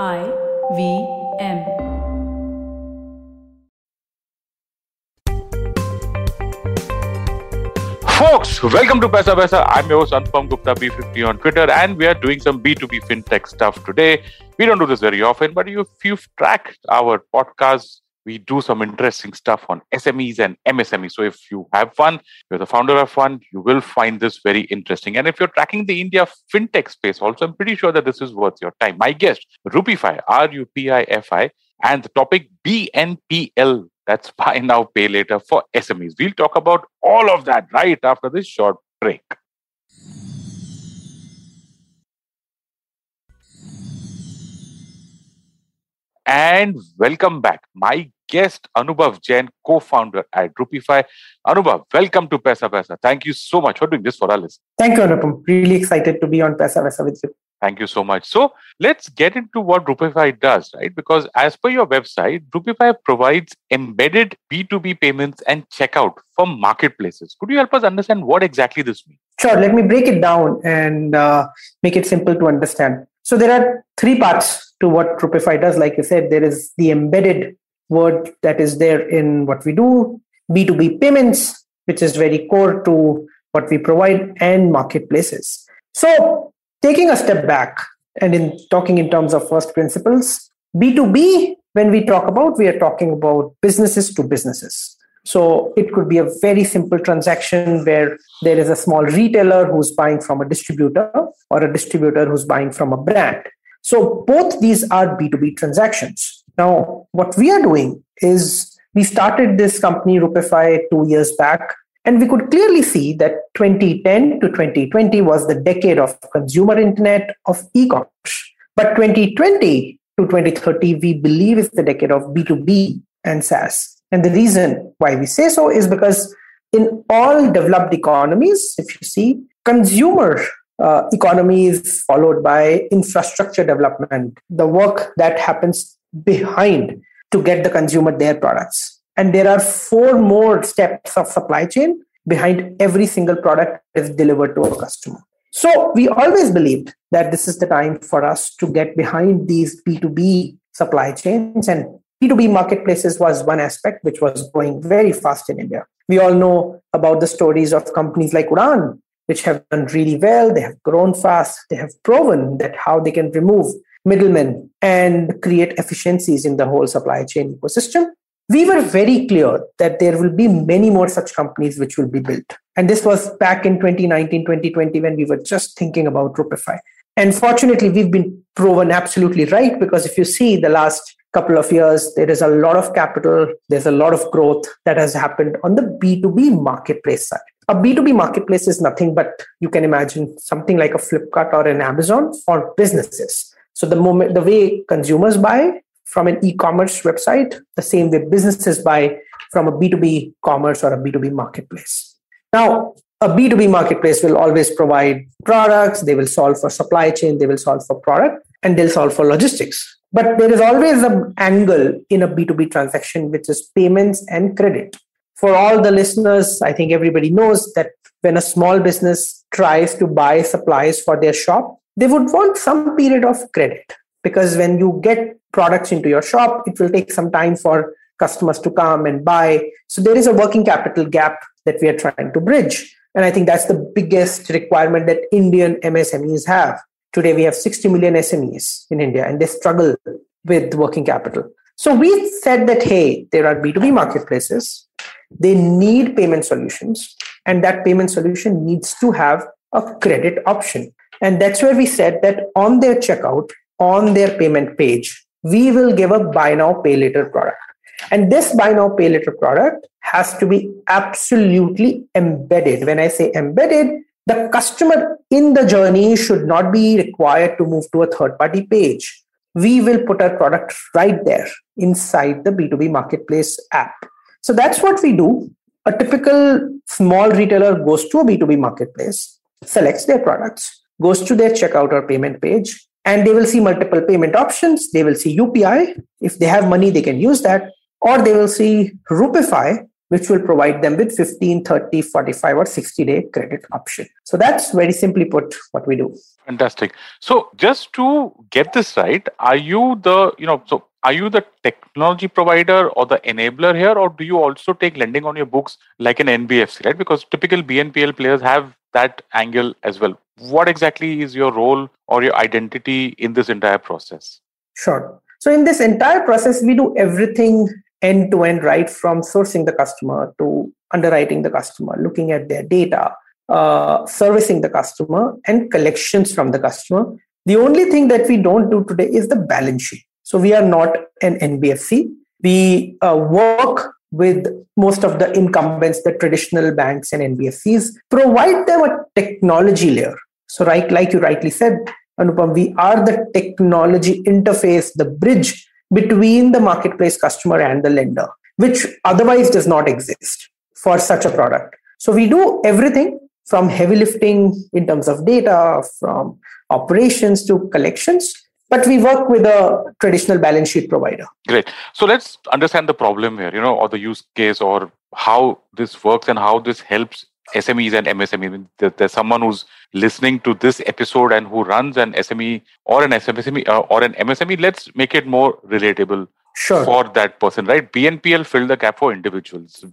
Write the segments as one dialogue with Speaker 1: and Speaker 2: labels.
Speaker 1: I V M.
Speaker 2: Folks, welcome to Paisa Vaisa. I'm your host Anupam Gupta, B50 on Twitter, and we are doing some B2B fintech stuff today. We don't do this very often, but if you've tracked our podcast, we do some interesting stuff on SMEs and MSMEs. So if you have one, you're the founder of one, you will find this very interesting. And if you're tracking the India fintech space also, I'm pretty sure that this is worth your time. My guest, Rupifi, R-U-P-I-F-I, and the topic BNPL, that's buy now, pay later for SMEs. We'll talk about all of that right after this short break. And welcome back. My guest, Anubhav Jain, co founder at Rupifi. Anubhav, welcome to Paisa Vaisa. Thank you so much for doing this for our listeners.
Speaker 3: Thank you, Anupam. Really excited to be on Paisa Vaisa with you.
Speaker 2: Thank you so much. So let's get into what Rupifi does, right? Because as per your website, Rupifi provides embedded B2B payments and checkout for marketplaces. Could you help us understand what exactly this means?
Speaker 3: Sure. Let me break it down and uh, make it simple to understand. So there are three parts to what Rupifi does. Like you said, there is the embedded word that is there in what we do, B2B payments, which is very core to what we provide, and marketplaces. So taking a step back and in talking in terms of first principles, B2B, when we talk about, we are talking about businesses to businesses. So it could be a very simple transaction where there is a small retailer who's buying from a distributor or a distributor who's buying from a brand. So both these are B2B transactions. Now, what we are doing is we started this company Rupifi two years back, and we could clearly see that 2010 to 2020 was the decade of consumer internet of e-commerce. But 2020 to 2030, we believe is the decade of B2B and SaaS. And the reason why we say so is because in all developed economies, if you see, consumer uh, economy is followed by infrastructure development, the work that happens behind to get the consumer their products. And there are four more steps of supply chain behind every single product is delivered to a customer. So we always believed that this is the time for us to get behind these B2B supply chains and B2B marketplaces was one aspect which was growing very fast in India. We all know about the stories of companies like Udaan, which have done really well. They have grown fast. They have proven that how they can remove middlemen and create efficiencies in the whole supply chain ecosystem. We were very clear that there will be many more such companies which will be built. And this was back in 2019, 2020, when we were just thinking about Rupifi. And fortunately, we've been proven absolutely right because if you see the last couple of years, there is a lot of capital, there's a lot of growth that has happened on the B2B marketplace side. A B2B marketplace is nothing but you can imagine something like a Flipkart or an Amazon for businesses. So the moment the way consumers buy from an e-commerce website, the same way businesses buy from a B2B commerce or a B2B marketplace. Now, a B2B marketplace will always provide products, they will solve for supply chain, they will solve for product, and they'll solve for logistics. But there is always an angle in a B2B transaction, which is payments and credit. For all the listeners, I think everybody knows that when a small business tries to buy supplies for their shop, they would want some period of credit because when you get products into your shop, it will take some time for customers to come and buy. So there is a working capital gap that we are trying to bridge. And I think that's the biggest requirement that Indian MSMEs have. Today, we have 60 million SMEs in India, and they struggle with working capital. So we said that, hey, there are B2B marketplaces, they need payment solutions, and that payment solution needs to have a credit option. And that's where we said that on their checkout, on their payment page, we will give a buy now, pay later product. And this buy now, pay later product has to be absolutely embedded. When I say embedded, the customer in the journey should not be required to move to a third party page. We will put our product right there inside the B2B marketplace app. So that's what we do. A typical small retailer goes to a B2B marketplace, selects their products, goes to their checkout or payment page, and they will see multiple payment options. They will see UPI. If they have money, they can use that. Or they will see Rupifi, which will provide them with 15, 30, 45, or 60 day credit option. So that's very simply put what we do.
Speaker 2: Fantastic. So just to get this right, are you the, you know, so are you the technology provider or the enabler here, or do you also take lending on your books like an NBFC, right? Because typical BNPL players have that angle as well. What exactly is your role or your identity in this entire process?
Speaker 3: Sure. So in this entire process, we do everything end to end, right from sourcing the customer to underwriting the customer, looking at their data, uh, servicing the customer, and collections from the customer. The only thing that we don't do today is the balance sheet. So we are not an NBFC. We uh, work with most of the incumbents, the traditional banks and NBFCs, provide them a technology layer. So, right, like you rightly said, Anupam, we are the technology interface, the bridge between the marketplace customer and the lender, which otherwise does not exist for such a product. So, we do everything from heavy lifting in terms of data, from operations to collections, but we work with a traditional balance sheet provider.
Speaker 2: Great. So let's understand the problem here, you know, or the use case or how this works and how this helps SMEs and MSME. There's someone who's listening to this episode and who runs an SME or an SME uh, or an MSME. Let's make it more relatable
Speaker 3: sure.
Speaker 2: for that person, right? BNPL filled the gap for individuals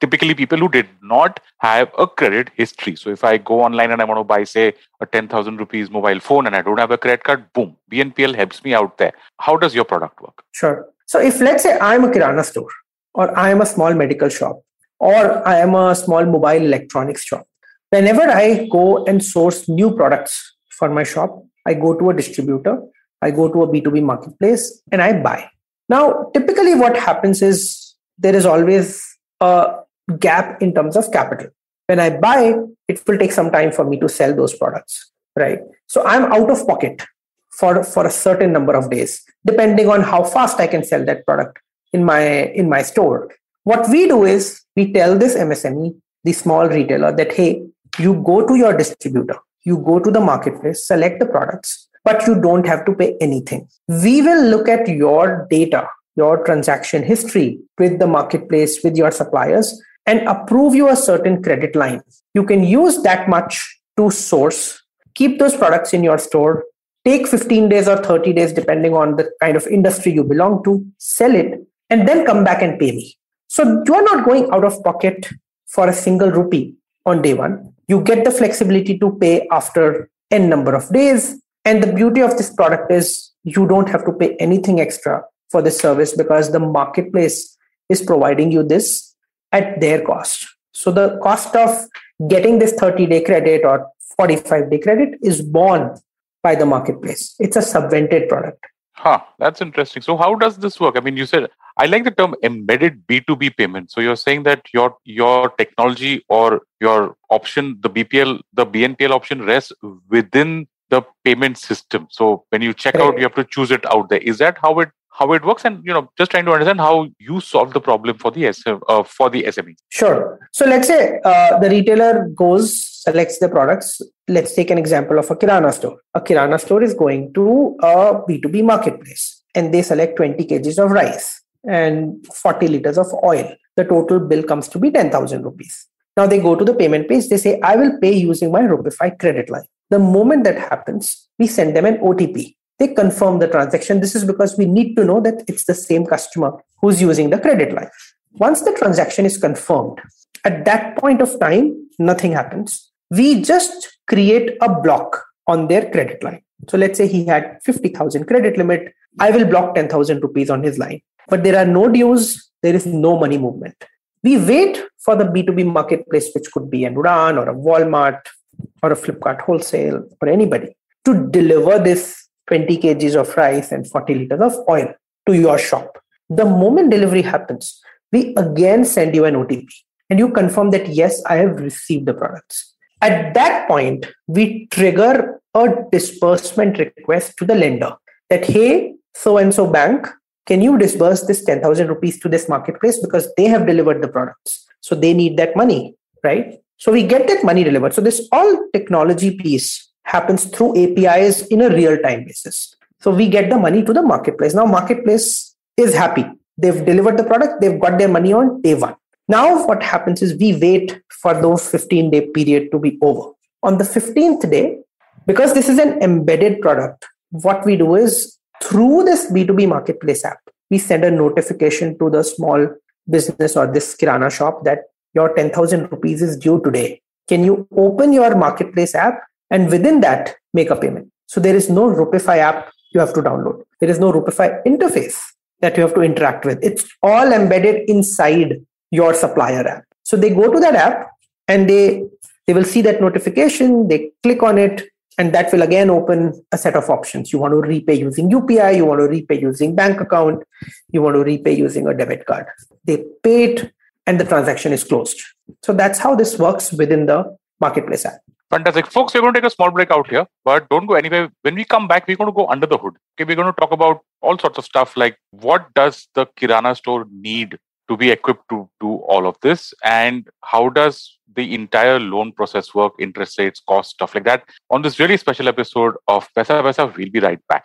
Speaker 2: typically people who did not have a credit history. So if I go online and I want to buy, say, a 10,000 rupees mobile phone and I don't have a credit card, boom, BNPL helps me out there. How does your product work?
Speaker 3: Sure. So if let's say I'm a Kirana store or I am a small medical shop or I am a small mobile electronics shop, whenever I go and source new products for my shop, I go to a distributor, I go to a B2B marketplace and I buy. Now, typically what happens is there is always a gap in terms of capital. When I buy, it will take some time for me to sell those products, right? So I'm out of pocket for, for a certain number of days, depending on how fast I can sell that product in my in my store. What we do is we tell this MSME, the small retailer, that hey, you go to your distributor, you go to the marketplace, select the products, but you don't have to pay anything. We will look at your data your transaction history with the marketplace, with your suppliers, and approve you a certain credit line. You can use that much to source, keep those products in your store, take 15 days or 30 days, depending on the kind of industry you belong to, sell it, and then come back and pay me. So you are not going out of pocket for a single rupee on day one. You get the flexibility to pay after n number of days. And the beauty of this product is you don't have to pay anything extra for this service because the marketplace is providing you this at their cost. So the cost of getting this 30 day credit or 45 day credit is borne by the marketplace. It's a subvented product.
Speaker 2: Huh, that's interesting. So how does this work? I mean, you said I like the term embedded B2B payment. So you're saying that your your technology or your option, the BPL, the BNPL option rests within the payment system. So when you check right. out, you have to choose it out there. Is that how it how it works and you know just trying to understand how you solve the problem for the SM, uh, for the SME.
Speaker 3: Sure. So let's say uh, the retailer goes selects the products. Let's take an example of a Kirana store. A Kirana store is going to a B2B marketplace and they select 20 kgs of rice and 40 liters of oil. The total bill comes to be 10,000 rupees. Now they go to the payment page. They say, I will pay using my Rupifi credit line. The moment that happens, we send them an OTP they confirm the transaction. This is because we need to know that it's the same customer who's using the credit line. Once the transaction is confirmed, at that point of time, nothing happens. We just create a block on their credit line. So let's say he had 50,000 credit limit. I will block 10,000 rupees on his line. But there are no dues, there is no money movement. We wait for the B2B marketplace, which could be an Udaan or a Walmart or a Flipkart wholesale or anybody, to deliver this 20 kgs of rice and 40 liters of oil to your shop. The moment delivery happens, we again send you an OTP and you confirm that yes, I have received the products. At that point, we trigger a disbursement request to the lender that, hey, so and so bank, can you disburse this 10,000 rupees to this marketplace because they have delivered the products? So they need that money, right? So we get that money delivered. So this all technology piece happens through APIs in a real time basis. So we get the money to the marketplace. Now, marketplace is happy. They've delivered the product, they've got their money on day one. Now, what happens is we wait for those 15 day period to be over. On the 15th day, because this is an embedded product, what we do is through this B2B marketplace app, we send a notification to the small business or this kirana shop that your 10,000 rupees is due today. Can you open your marketplace app and within that make a payment? So there is no Rupifi app you have to download. There is no Rupifi interface that you have to interact with. It's all embedded inside your supplier app. So they go to that app and they they will see that notification, they click on it, and that will again open a set of options. You want to repay using UPI, you want to repay using bank account, you want to repay using a debit card. They pay it and the transaction is closed. So that's how this works within the marketplace app.
Speaker 2: Fantastic. Folks, we're going to take a small break out here, but don't go anywhere. When we come back, we're going to go under the hood. Okay, we're going to talk about all sorts of stuff like what does the Kirana store need to be equipped to do all of this and how does the entire loan process work, interest rates, cost, stuff like that. On this really special episode of Paisa Vaisa, we'll be right back.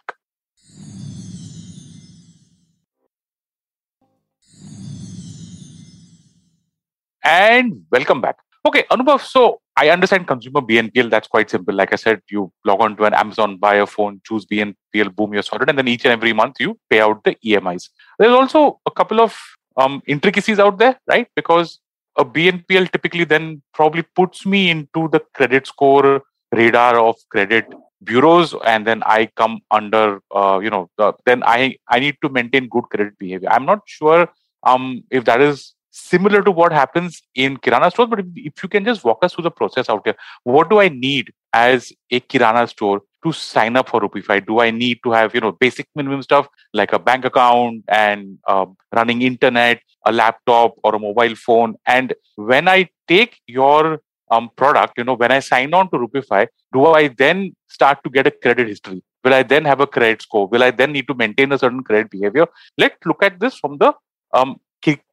Speaker 2: And welcome back. Okay, Anubhav, so I understand consumer BNPL. That's quite simple. Like I said, you log on to an Amazon, buy a phone, choose BNPL, boom, you're sorted. And then each and every month you pay out the EMIs. There's also a couple of um, intricacies out there, right? Because a BNPL typically then probably puts me into the credit score radar of credit bureaus and then i come under uh, you know then i i need to maintain good credit behavior i'm not sure um if that is similar to what happens in Kirana stores. But if, you can just walk us through the process out here, what do I need as a Kirana store to sign up for Rupifi? Do I need to have you know basic minimum stuff like a bank account and uh, running internet, a laptop or a mobile phone? And when I take your um, product, you know, when I sign on to Rupifi, do I then start to get a credit history? Will I then have a credit score? Will I then need to maintain a certain credit behavior? Let's look at this from the um,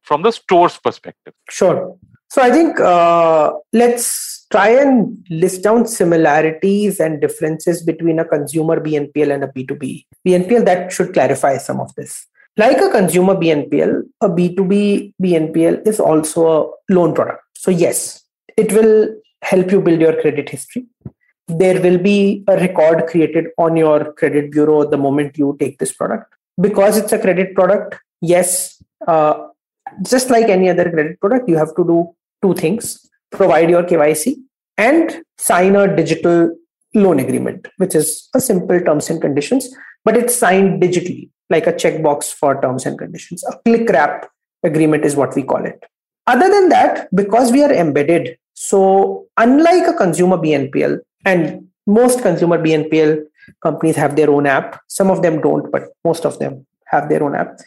Speaker 2: from the store's perspective?
Speaker 3: Sure. So I think uh, let's try and list down similarities and differences between a consumer BNPL and a B2B BNPL. That should clarify some of this. Like a consumer BNPL, a B2B BNPL is also a loan product. So yes, it will help you build your credit history. There will be a record created on your credit bureau the moment you take this product. Because it's a credit product, yes, uh, just like any other credit product, you have to do two things provide your KYC and sign a digital loan agreement, which is a simple terms and conditions, but it's signed digitally, like a checkbox for terms and conditions. A click wrap agreement is what we call it. Other than that, because we are embedded, so unlike a consumer BNPL, and most consumer BNPL companies have their own app, some of them don't, but most of them have their own app.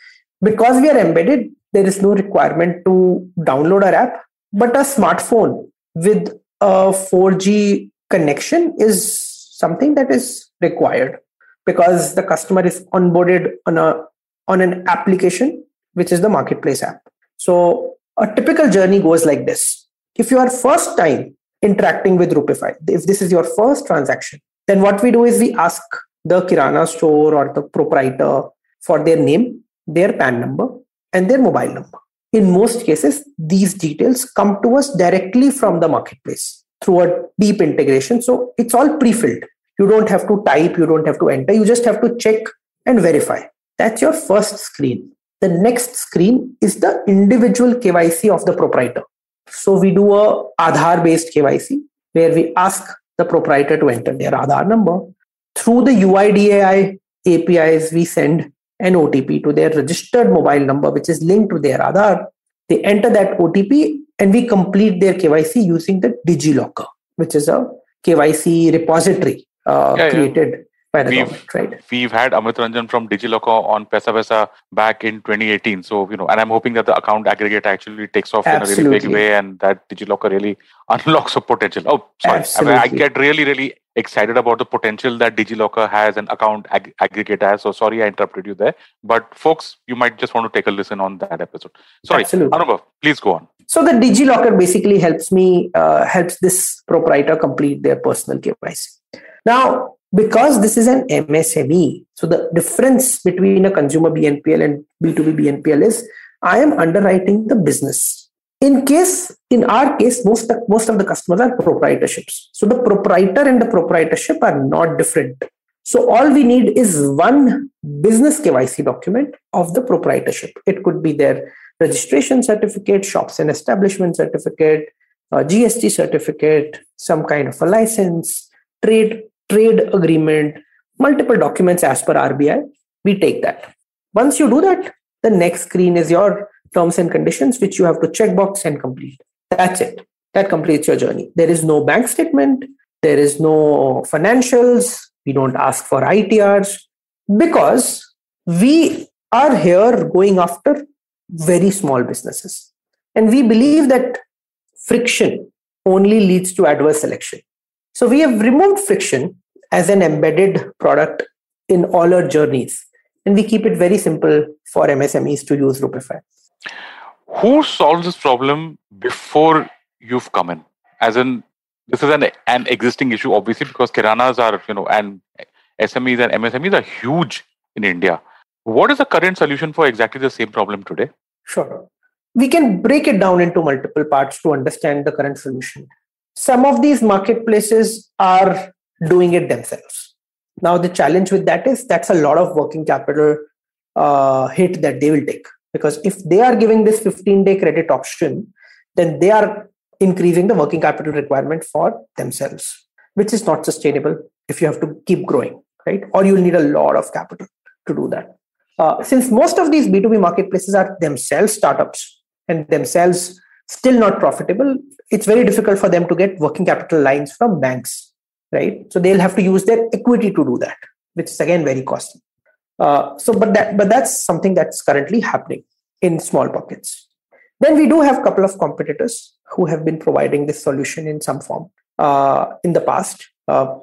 Speaker 3: Because we are embedded, there is no requirement to download our app, but a smartphone with a 4G connection is something that is required because the customer is onboarded on a on an application which is the marketplace app. So a typical journey goes like this. If you are first time interacting with Rupifi, if this is your first transaction, then what we do is we ask the Kirana store or the proprietor for their name, their PAN number, and their mobile number. In most cases, these details come to us directly from the marketplace through a deep integration. So it's all pre filled. You don't have to type, you don't have to enter, you just have to check and verify. That's your first screen. The next screen is the individual KYC of the proprietor. So we do a Aadhaar based KYC where we ask the proprietor to enter their Aadhaar number. Through the UIDAI APIs, we send an OTP to their registered mobile number, which is linked to their Aadhaar. They enter that OTP and we complete their KYC using the DigiLocker, which is a KYC repository uh, yeah, created yeah. by the
Speaker 2: we've,
Speaker 3: government, right?
Speaker 2: We've had Amit Ranjan from DigiLocker on Paisa Vaisa back in 2018. So, you know, and I'm hoping that the account aggregator actually takes off Absolutely. in a really big way and that DigiLocker really unlocks a potential. Oh, sorry. I, mean, I get really, really excited about the potential that DigiLocker has and account ag- aggregator has. So sorry I interrupted you there. But folks, you might just want to take a listen on that episode. Sorry, Absolutely. Anubhav, please go on.
Speaker 3: So the DigiLocker basically helps me, uh, helps this proprietor complete their personal KYC. Now, because this is an MSME, so the difference between a consumer BNPL and B2B BNPL is I am underwriting the business. In case, in our case, most most of the customers are proprietorships. So the proprietor and the proprietorship are not different. So all we need is one business KYC document of the proprietorship. It could be their registration certificate, shops and establishment certificate, GST certificate, some kind of a license, trade trade agreement, multiple documents as per RBI. We take that. Once you do that, the next screen is your terms and conditions, which you have to check box and complete. That's it. That completes your journey. There is no bank statement. There is no financials. We don't ask for ITRs because we are here going after very small businesses. And we believe that friction only leads to adverse selection. So we have removed friction as an embedded product in all our journeys. And we keep it very simple for MSMEs to use Rupifi.
Speaker 2: Who solves this problem before you've come in? As in, this is an, an existing issue, obviously, because Kiranas are, you know, and SMEs and MSMEs are huge in India. What is the current solution for exactly the same problem today?
Speaker 3: Sure. We can break it down into multiple parts to understand the current solution. Some of these marketplaces are doing it themselves. Now, the challenge with that is that's a lot of working capital uh, hit that they will take. Because if they are giving this 15 day credit option, then they are increasing the working capital requirement for themselves, which is not sustainable if you have to keep growing, right? Or you'll need a lot of capital to do that. Uh, since most of these B2B marketplaces are themselves startups and themselves still not profitable, it's very difficult for them to get working capital lines from banks, right? So they'll have to use their equity to do that, which is again very costly. Uh, so, but that but that's something that's currently happening in small pockets. Then we do have a couple of competitors who have been providing this solution in some form uh, in the past. Uh,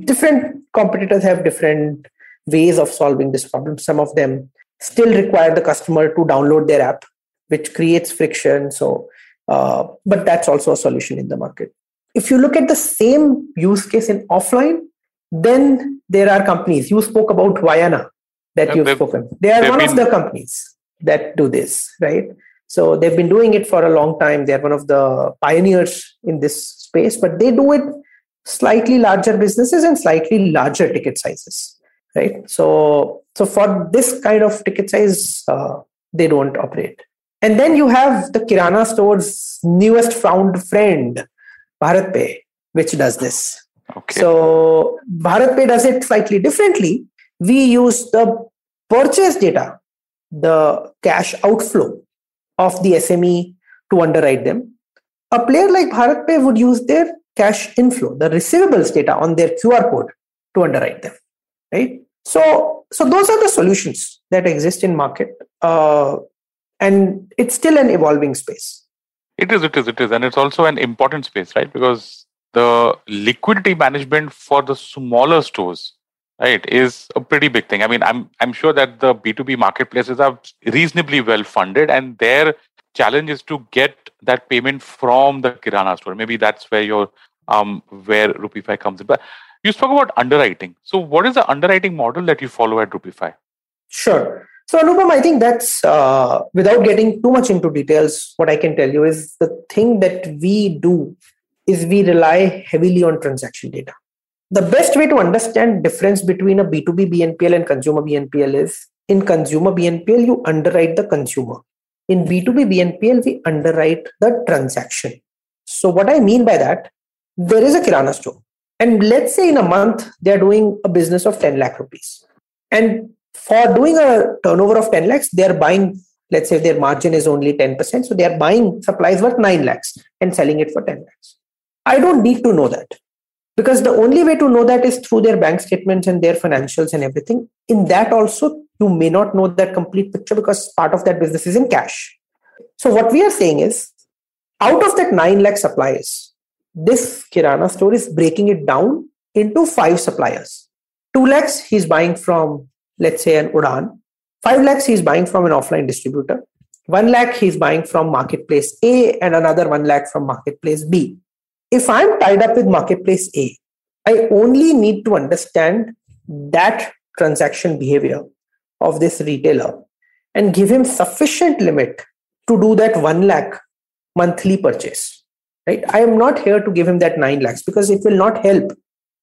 Speaker 3: different competitors have different ways of solving this problem. Some of them still require the customer to download their app, which creates friction. So, uh, but that's also a solution in the market. If you look at the same use case in offline, then there are companies. You spoke about Vayana that you've spoken. They are one been... of the companies that do this, right? So they've been doing it for a long time. They're one of the pioneers in this space, but they do it slightly larger businesses and slightly larger ticket sizes right so so for this kind of ticket size uh, they don't operate and then you have the kirana store's newest found friend BharatPe which does this okay. so BharatPe does it slightly differently we use the purchase data the cash outflow of the sme to underwrite them. A player like BharatPe would use their cash inflow the receivables data on their qr code to underwrite them right? So so those are the solutions that exist in market uh, and it's still an evolving space.
Speaker 2: It is it is it is. And it's also an important space right? Because the liquidity management for the smaller stores right is a pretty big thing i mean i'm i'm sure that the b2b marketplaces are reasonably well funded and their challenge is to get that payment from the kirana store maybe that's where your um where Rupifi comes in but you spoke about underwriting. So, what is the underwriting model that you follow at Rupifi?
Speaker 3: Sure. So, Anupam, I think that's uh, without getting too much into details, what I can tell you is the thing that we do is we rely heavily on transaction data. The best way to understand difference between a B2B BNPL and consumer BNPL is in consumer BNPL, you underwrite the consumer. In B2B BNPL, we underwrite the transaction. So, what I mean by that, there is a Kirana store and let's say in a month, they're doing a business of 10 lakh rupees. And for doing a turnover of 10 lakhs, they're buying, let's say their margin is only 10%. So they're buying supplies worth 9 lakhs and selling it for 10 lakhs. I don't need to know that because the only way to know that is through their bank statements and their financials and everything. In that also, you may not know that complete picture because part of that business is in cash. So what we are saying is out of that 9 lakh supplies, this Kirana store is breaking it down into five suppliers. Two lakhs he's buying from, let's say, an Udaan Five lakhs he's buying from an offline distributor. One lakh he's buying from marketplace A and another one lakh from marketplace B. If I'm tied up with marketplace A, I only need to understand that transaction behavior of this retailer and give him sufficient limit to do that 1 lakh monthly purchase. Right? I am not here to give him that 9 lakhs because it will not help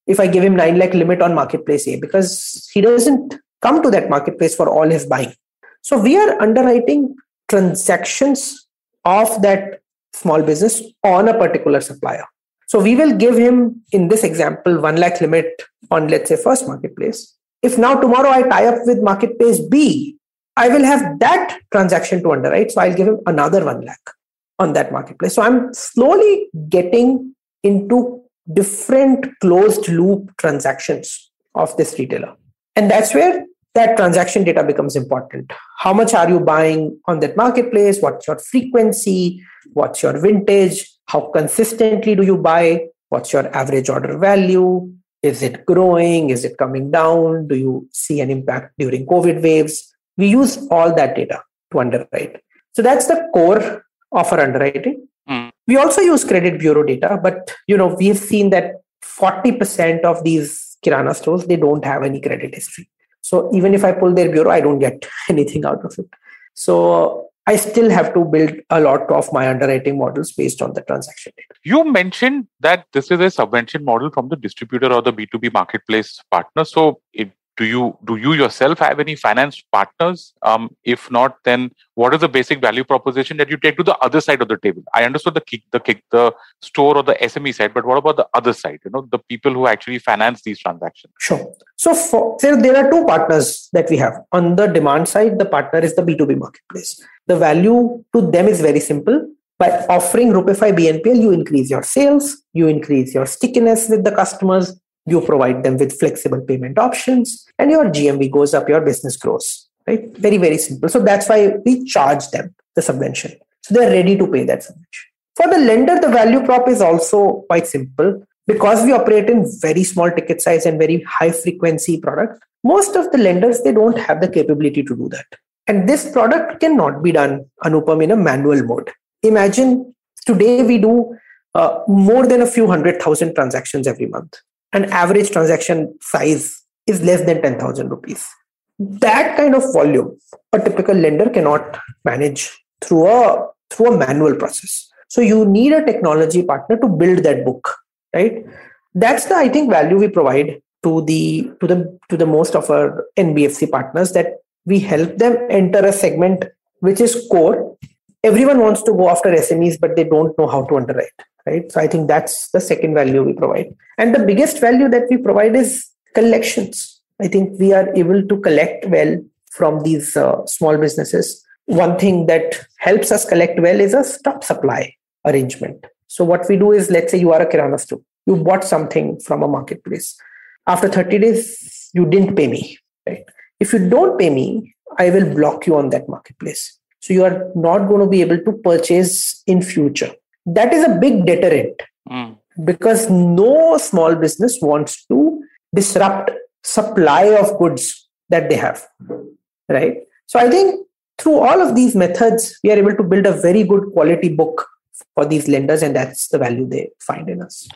Speaker 3: if I give him 9 lakh limit on marketplace A because he doesn't come to that marketplace for all his buying. So we are underwriting transactions of that small business on a particular supplier. So we will give him, in this example, 1 lakh limit on, let's say, first marketplace. If now tomorrow I tie up with marketplace B, I will have that transaction to underwrite. So I'll give him another 1 lakh on that marketplace. So I'm slowly getting into different closed loop transactions of this retailer. And that's where that transaction data becomes important. How much are you buying on that marketplace? What's your frequency? What's your vintage? How consistently do you buy? What's your average order value? Is it growing? Is it coming down? Do you see an impact during COVID waves? We use all that data to underwrite. So that's the core of our underwriting. Mm. We also use credit bureau data, but you know we have seen that 40% of these kirana stores they don't have any credit history. So even if I pull their bureau, I don't get anything out of it. So I still have to build a lot of my underwriting models based on the transaction data.
Speaker 2: You mentioned that this is a subvention model from the distributor or the B2B marketplace partner. So it do you do you yourself have any finance partners? Um, if not then what is the basic value proposition that you take to the other side of the table? I understood the kick the kick the store or the sme side but what about the other side you know the people who actually finance these transactions?
Speaker 3: Sure. So for, there are two partners that we have. On the demand side the partner is the b2b marketplace. The value to them is very simple. By offering Rupifi BNPL, you increase your sales, you increase your stickiness with the customers, you provide them with flexible payment options and your gmv goes up your business grows right? Very very simple. So that's why we charge them the subvention. So they're ready to pay that subvention. For the lender the value prop is also quite simple. Because we operate in very small ticket size and very high frequency product most of the lenders they don't have the capability to do that. And this product cannot be done anupam in a manual mode. Imagine today we do uh, more than a few hundred thousand transactions every month an average transaction size is less than 10,000 rupees. That kind of volume, a typical lender cannot manage through a through a manual process. So you need a technology partner to build that book, right? That's the I think value we provide to the to the to the most of our NBFC partners that we help them enter a segment which is core. Everyone wants to go after SMEs, but they don't know how to underwrite right? So i think that's the second value we provide. And the biggest value that we provide is collections. I think we are able to collect well from these uh, small businesses. One thing that helps us collect well is a stop supply arrangement. So what we do is let's say you are a kirana store. You bought something from a marketplace. After 30 days you didn't pay me right? If you don't pay me i will block you on that marketplace. So you are not going to be able to purchase in future that is a big deterrent mm. because no small business wants to disrupt supply of goods that they have right so i think through all of these methods we are able to build a very good quality book for these lenders and that's the value they find in us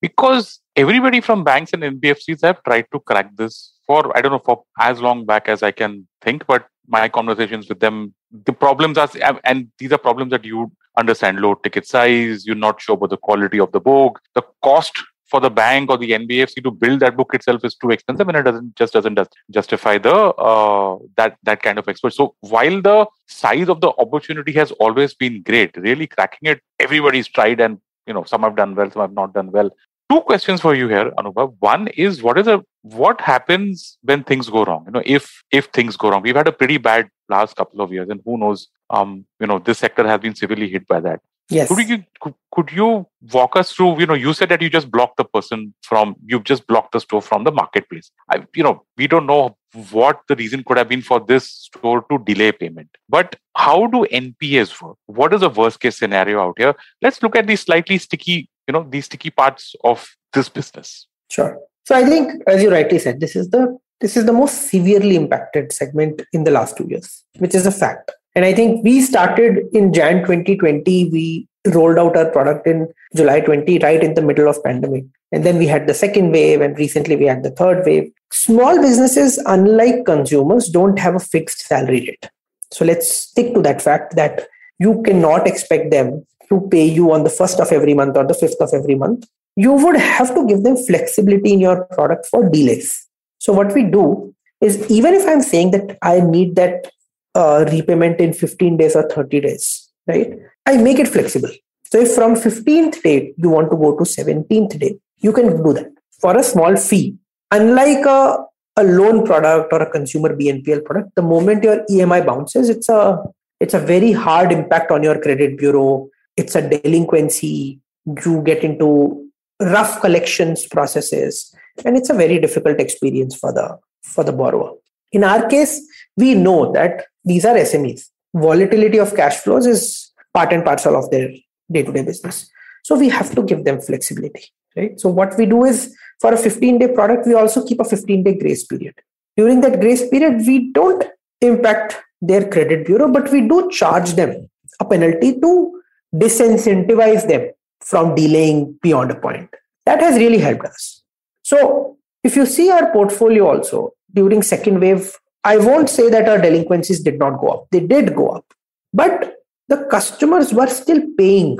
Speaker 2: because everybody from banks and nbfcs have tried to crack this for i don't know for as long back as i can think but my conversations with them the problems are and these are problems that you understand low ticket size you're not sure about the quality of the book. The cost for the bank or the nbfc to build that book itself is too expensive and it doesn't just doesn't justify the uh, that that kind of expert. So while the size of the opportunity has always been great really cracking it everybody's tried and you know some have done well some have not done well two questions for you here anubhav. One is what is a what happens when things go wrong? You know if if things go wrong. We've had a pretty bad last couple of years and who knows um you know this sector has been severely hit by that.
Speaker 3: Yes.
Speaker 2: Could you could, could you walk us through you know you said that you just blocked the person from you've just blocked the store from the marketplace. I, you know we don't know what the reason could have been for this store to delay payment. But how do npas work? What is the worst case scenario out here? Let's look at the slightly sticky you know these sticky parts of this business
Speaker 3: sure so I think, as you rightly said, this is the this is the most severely impacted segment in the last two years, which is a fact. And I think we started in Jan 2020. We rolled out our product in July 20, right in the middle of pandemic. And then we had the second wave, and recently we had the third wave. Small businesses, unlike consumers, don't have a fixed salary rate. So let's stick to that fact that you cannot expect them to pay you on the first of every month or the fifth of every month, you would have to give them flexibility in your product for delays. So, what we do is even if I'm saying that I need that uh, repayment in 15 days or 30 days, right? I make it flexible. So, if from 15th day you want to go to 17th day, you can do that for a small fee. Unlike a, a loan product or a consumer BNPL product, the moment your EMI bounces, it's a it's a very hard impact on your credit bureau. It's a delinquency. You get into rough collections processes, and it's a very difficult experience for the for the borrower. In our case, we know that these are SMEs. Volatility of cash flows is part and parcel of their day-to-day business. So we have to give them flexibility, right? So what we do is for a 15-day product, we also keep a 15-day grace period. During that grace period, we don't impact their credit bureau, but we do charge them a penalty to disincentivize them from delaying beyond a point. That has really helped us. So if you see our portfolio also during second wave, I won't say that our delinquencies did not go up. They did go up. But the customers were still paying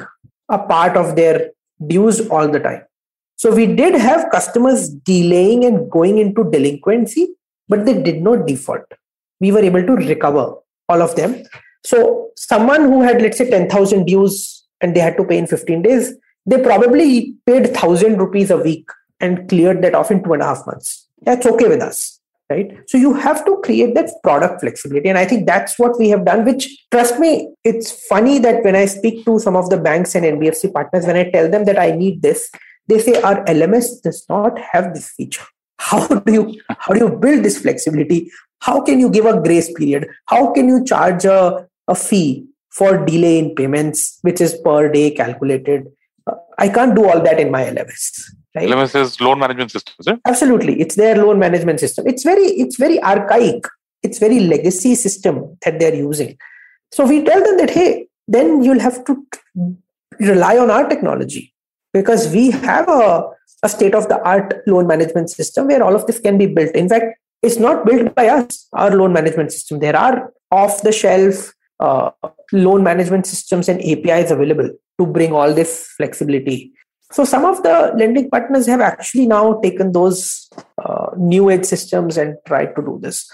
Speaker 3: a part of their dues all the time. So we did have customers delaying and going into delinquency, but they did not default. We were able to recover all of them. So someone who had, let's say, 10,000 dues and they had to pay in 15 days, they probably paid 1,000 rupees a week and cleared that off in two and a half months. That's okay with us right? So you have to create that product flexibility. And i think that's what we have done which trust me it's funny that when i speak to some of the banks and nbfc partners when i tell them that i need this they say our lms does not have this feature. How do you how do you build this flexibility? How can you give a grace period? How can you charge a, a fee for delay in payments which is per day calculated i can't do all that in my lms
Speaker 2: right? LMS is loan management system, is it?
Speaker 3: Absolutely, it's their loan management system. It's very, it's very archaic. It's very legacy system that they're using. So we tell them that hey, then you'll have to rely on our technology because we have a, a state of the art loan management system where all of this can be built. In fact, it's not built by us, our loan management system. There are off the shelf uh, loan management systems and APIs available to bring all this flexibility so some of the lending partners have actually now taken those uh, new age systems and tried to do this.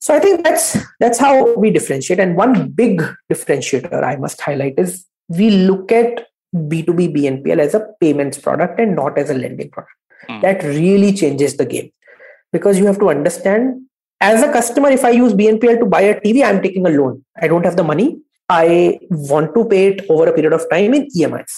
Speaker 3: So I think that's that's how we differentiate. And one big differentiator I must highlight is we look at B2B BNPL as a payments product and not as a lending product. Mm. That really changes the game because you have to understand as a customer, if I use BNPL to buy a TV, I'm taking a loan. I don't have the money. I want to pay it over a period of time in EMIs.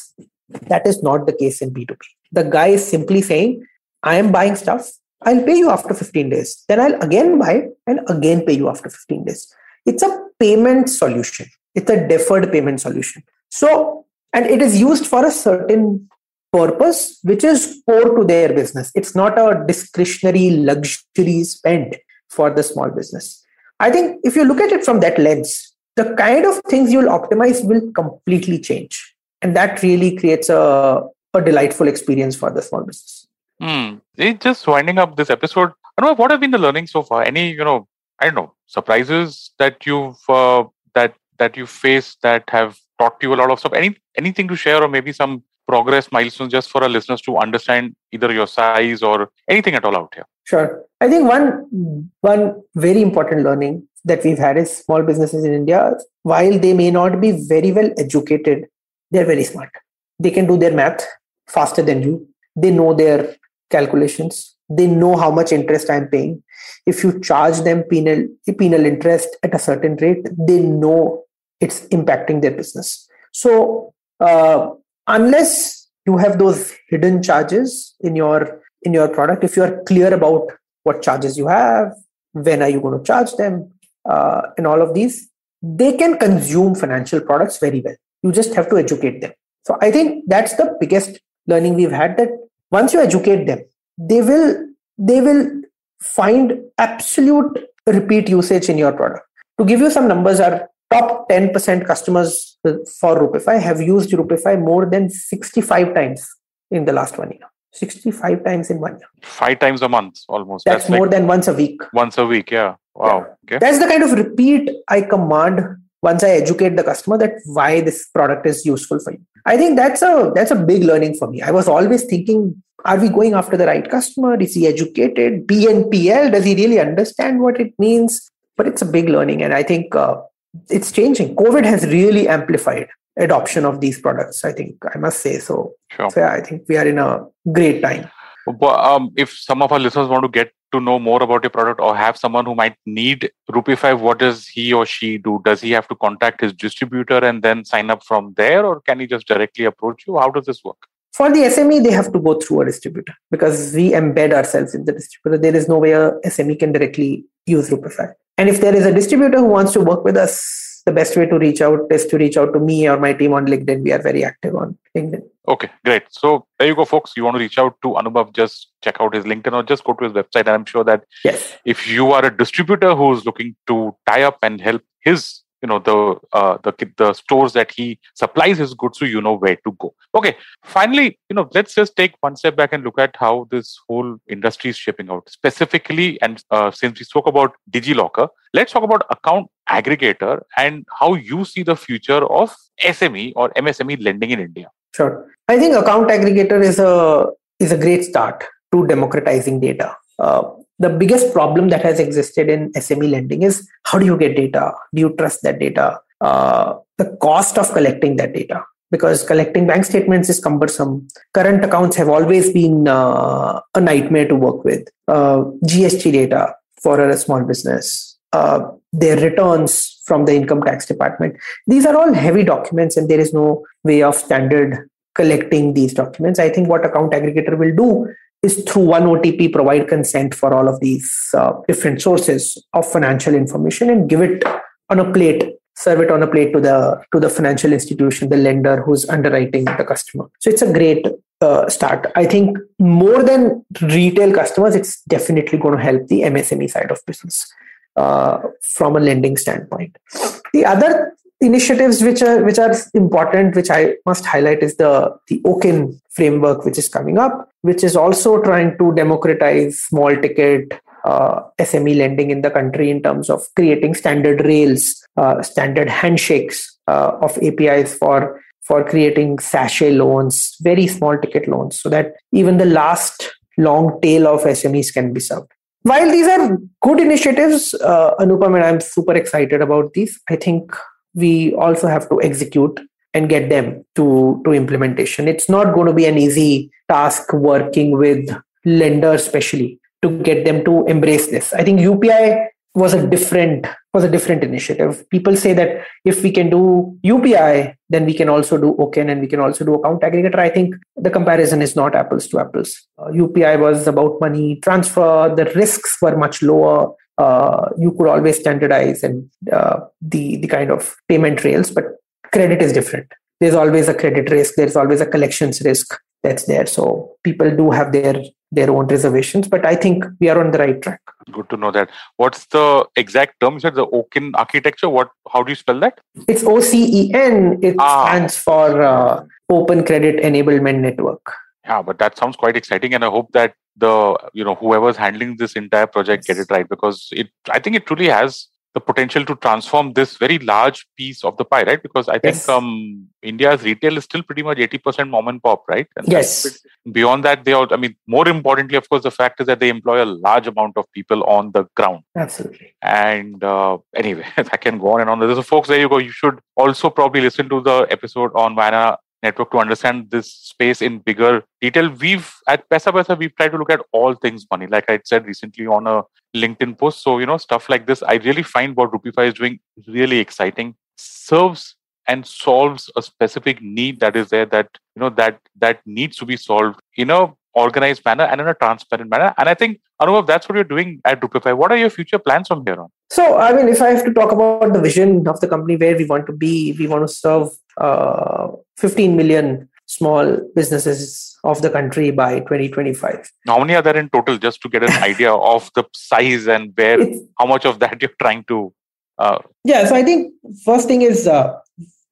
Speaker 3: That is not the case in B2B. The guy is simply saying, I am buying stuff, I'll pay you after 15 days. Then I'll again buy and again pay you after 15 days. It's a payment solution, it's a deferred payment solution. So, and it is used for a certain purpose which is core to their business. It's not a discretionary luxury spend for the small business. I think if you look at it from that lens, the kind of things you'll optimize will completely change and that really creates a, a delightful experience for the small business
Speaker 2: mm. just winding up this episode i what have been the learning so far any you know i don't know surprises that you've uh, that that you faced that have taught you a lot of stuff any anything to share or maybe some progress milestones just for our listeners to understand either your size or anything at all out here?
Speaker 3: Sure. I think one one very important learning that we've had is small businesses in india while they may not be very well educated they're very smart. They can do their math faster than you. They know their calculations. They know how much interest i'm paying. If you charge them penal penal interest at a certain rate they know it's impacting their business. So uh, unless you have those hidden charges in your in your product if you are clear about what charges you have when are you going to charge them uh, and all of these they can consume financial products very well. You just have to educate them. So i think that's the biggest learning we've had that once you educate them they will they will find absolute repeat usage in your product. To give you some numbers our top 10% customers for Rupifi have used Rupifi more than 65 times in the last one year 65 times in one year
Speaker 2: five times a month almost
Speaker 3: that's, that's more like than once a week
Speaker 2: once a week yeah wow yeah.
Speaker 3: okay that's the kind of repeat i command once I educate the customer that why this product is useful for you. I think that's a that's a big learning for me. I was always thinking, are we going after the right customer? Is he educated? BNPL, does he really understand what it means? But it's a big learning, and I think uh, it's changing. COVID has really amplified adoption of these products. I think I must say so.
Speaker 2: Sure.
Speaker 3: So yeah, I think we are in a great time.
Speaker 2: But, um, if some of our listeners want to get to know more about your product or have someone who might need Rupifi, what does he or she do? Does he have to contact his distributor and then sign up from there, or can he just directly approach you? How does this work?
Speaker 3: For the SME, they have to go through a distributor because we embed ourselves in the distributor. There is no way a SME can directly use Rupifi. And if there is a distributor who wants to work with us, the best way to reach out is to reach out to me or my team on LinkedIn. We are very active on LinkedIn.
Speaker 2: Okay, great. So there you go, folks. You want to reach out to Anubhav, just check out his LinkedIn or just go to his website. And I'm sure that
Speaker 3: yes.
Speaker 2: if you are a distributor who's looking to tie up and help his you know the uh, the the stores that he supplies his goods to you know where to go. Okay finally you know let's just take one step back and look at how this whole industry is shaping out specifically and uh, since we spoke about digilocker let's talk about account aggregator and how you see the future of sme or msme lending in india.
Speaker 3: Sure. I think account aggregator is a is a great start to democratizing data. Uh, the biggest problem that has existed in SME lending is how do you get data? Do you trust that data? Uh, the cost of collecting that data because collecting bank statements is cumbersome. Current accounts have always been uh, a nightmare to work with. Uh, GST data for a small business, uh, their returns from the income tax department. These are all heavy documents, and there is no way of standard collecting these documents. I think what account aggregator will do is through one OTP provide consent for all of these uh, different sources of financial information and give it on a plate serve it on a plate to the to the financial institution the lender who's underwriting the customer. So it's a great uh, start. I think more than retail customers it's definitely going to help the msme side of business uh, from a lending standpoint. The other initiatives which are which are important which i must highlight is the the OCEN framework which is coming up which is also trying to democratize small ticket uh, sme lending in the country in terms of creating standard rails uh, standard handshakes uh, of apis for for creating sachet loans very small ticket loans so that even the last long tail of smes can be served while these are good initiatives, uh, Anupam and I'm super excited about these. I think we also have to execute and get them to, to implementation. It's not going to be an easy task working with lenders, especially to get them to embrace this. I think UPI was a different was a different initiative. People say that if we can do UPI, then we can also do OCEN and we can also do account aggregator. I think the comparison is not apples to apples. Uh, UPI was about money transfer. The risks were much lower uh, you could always standardize and uh, the the kind of payment rails but credit is different. There's always a credit risk. There's always a collections risk that's there. So people do have their their own reservations but i think we are on the right track.
Speaker 2: Good to know that. What's the exact term? You said the OCEN architecture. What how do you spell that?
Speaker 3: It's ocen it ah. stands for uh, open credit enablement network
Speaker 2: yeah but that sounds quite exciting and i hope that the you know whoever's handling this entire project get it right because it i think it truly has the potential to transform this very large piece of the pie right? Because i think yes. um india's retail is still pretty much 80% mom and pop right?
Speaker 3: And yes.
Speaker 2: beyond that they all i mean more importantly of course the fact is that they employ a large amount of people on the ground.
Speaker 3: Absolutely.
Speaker 2: And uh, anyway i can go on and on. So folks there you go. You should also probably listen to the episode on Vayana network to understand this space in bigger detail. We've at Paisa Vaisa, we've tried to look at all things money, like I said recently on a LinkedIn post. So, you know, stuff like this, I really find what Rupifi is doing really exciting, serves and solves a specific need that is there that, you know, that that needs to be solved in a organized manner and in a transparent manner. And I think, Anubhav, that's what you're doing at Rupifi. What are your future plans from here on?
Speaker 3: So, I mean, if I have to talk about the vision of the company, where we want to be, we want to serve uh, 15 million small businesses of the country by 2025.
Speaker 2: How many are there in total, just to get an idea of the size and where, it's, how much of that you're trying to?
Speaker 3: Uh... yeah, so I think first thing is uh,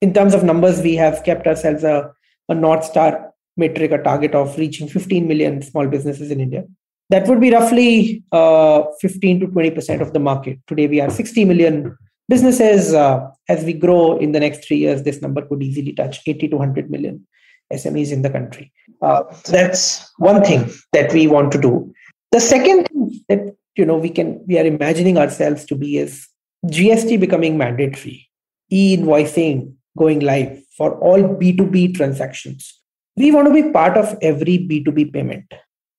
Speaker 3: in terms of numbers, we have kept ourselves a, a North Star metric, a target of reaching 15 million small businesses in India. That would be roughly uh, 15 to 20% of the market. Today, we are 60 million businesses, uh, as we grow in the next three years, this number could easily touch 80 to 100 million SMEs in the country. Uh, that's one thing that we want to do. The second thing that you know we can we are imagining ourselves to be is GST becoming mandatory, e-invoicing going live for all B2B transactions. We want to be part of every B2B payment.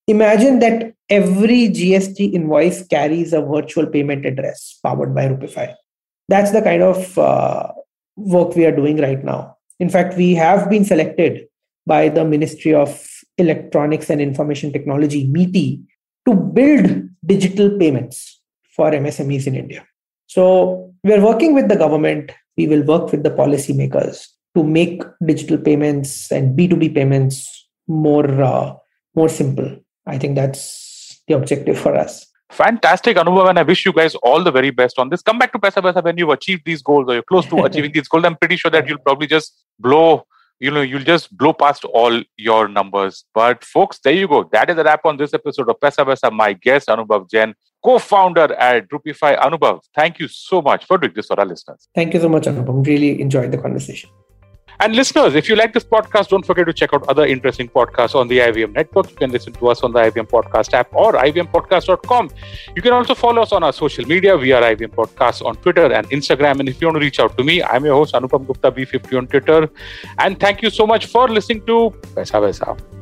Speaker 3: Imagine that every GST invoice carries a virtual payment address powered by Rupifi. That's the kind of uh, work we are doing right now. In fact, we have been selected by the Ministry of Electronics and Information Technology, MeitY, to build digital payments for MSMEs in India. So we're working with the government. We will work with the policymakers to make digital payments and B2B payments more uh, more simple. I think that's the objective for us.
Speaker 2: Fantastic, Anubhav, and I wish you guys all the very best on this. Come back to Paisa Vaisa when you've achieved these goals or you're close to achieving these goals. I'm pretty sure that you'll probably just blow you know you'll just blow past all your numbers but folks there you go that is a wrap on this episode of Paisa Vaisa. my guest anubhav jain co-founder at Rupifi anubhav thank you so much for doing this for our listeners
Speaker 3: thank you so much anubhav really enjoyed the conversation
Speaker 2: and listeners, if you like this podcast, don't forget to check out other interesting podcasts on the IVM network. You can listen to us on the IVM Podcast app or ivmpodcast.com. You can also follow us on our social media. We are IVM Podcasts on Twitter and Instagram. And if you want to reach out to me, I'm your host, Anupam Gupta B50 on Twitter. And thank you so much for listening to Paisa Vaisa.